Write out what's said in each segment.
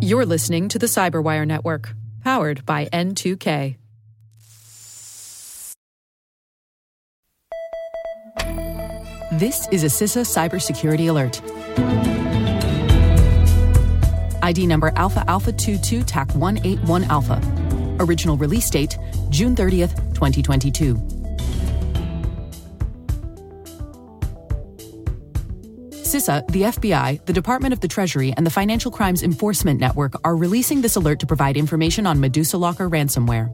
You're listening to the Cyberwire Network, powered by N2K. This is a CISA cybersecurity alert. ID number Alpha Alpha 22 TAC 181 Alpha. Original release date June 30th, 2022. CISA, the FBI, the Department of the Treasury, and the Financial Crimes Enforcement Network are releasing this alert to provide information on Medusa Locker ransomware.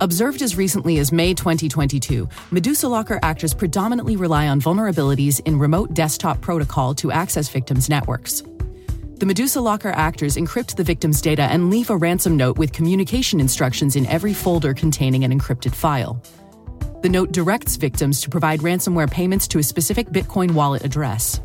Observed as recently as May 2022, Medusa Locker actors predominantly rely on vulnerabilities in remote desktop protocol to access victims' networks. The Medusa Locker actors encrypt the victim's data and leave a ransom note with communication instructions in every folder containing an encrypted file. The note directs victims to provide ransomware payments to a specific Bitcoin wallet address.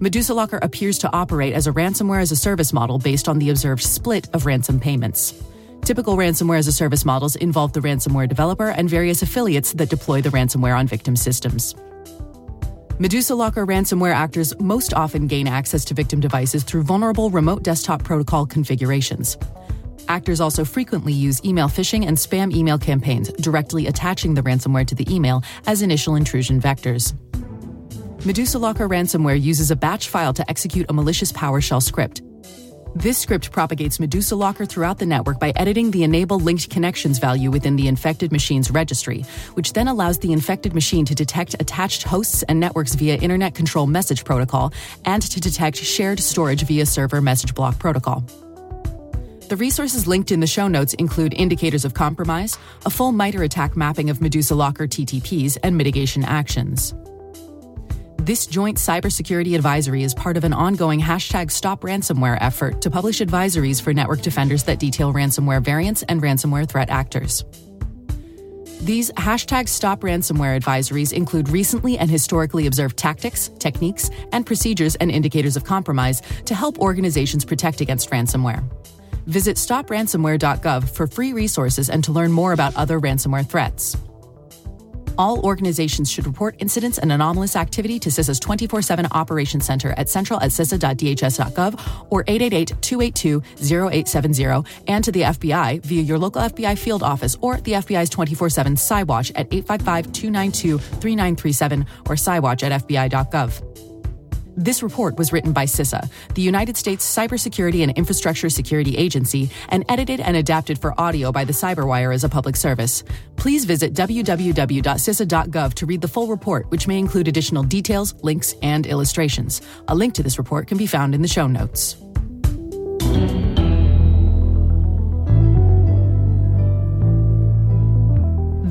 Medusa Locker appears to operate as a ransomware as a service model based on the observed split of ransom payments. Typical ransomware as a service models involve the ransomware developer and various affiliates that deploy the ransomware on victim systems. Medusa Locker ransomware actors most often gain access to victim devices through vulnerable remote desktop protocol configurations. Actors also frequently use email phishing and spam email campaigns, directly attaching the ransomware to the email as initial intrusion vectors. Medusa Locker ransomware uses a batch file to execute a malicious PowerShell script. This script propagates Medusa Locker throughout the network by editing the enable linked connections value within the infected machine's registry, which then allows the infected machine to detect attached hosts and networks via Internet Control Message Protocol and to detect shared storage via Server Message Block Protocol. The resources linked in the show notes include indicators of compromise, a full MITRE attack mapping of Medusa Locker TTPs, and mitigation actions. This joint cybersecurity advisory is part of an ongoing hashtag Stop Ransomware effort to publish advisories for network defenders that detail ransomware variants and ransomware threat actors. These hashtag Stop Ransomware advisories include recently and historically observed tactics, techniques, and procedures and indicators of compromise to help organizations protect against ransomware. Visit stopransomware.gov for free resources and to learn more about other ransomware threats. All organizations should report incidents and anomalous activity to CISA's 24 7 Operations Center at central at cisa.dhs.gov or 888 282 0870 and to the FBI via your local FBI field office or the FBI's 24 7 CyWatch at 855 292 3937 or CyWatch at FBI.gov. This report was written by CISA, the United States Cybersecurity and Infrastructure Security Agency, and edited and adapted for audio by the Cyberwire as a public service. Please visit www.cisa.gov to read the full report, which may include additional details, links, and illustrations. A link to this report can be found in the show notes.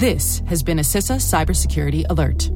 This has been a CISA Cybersecurity Alert.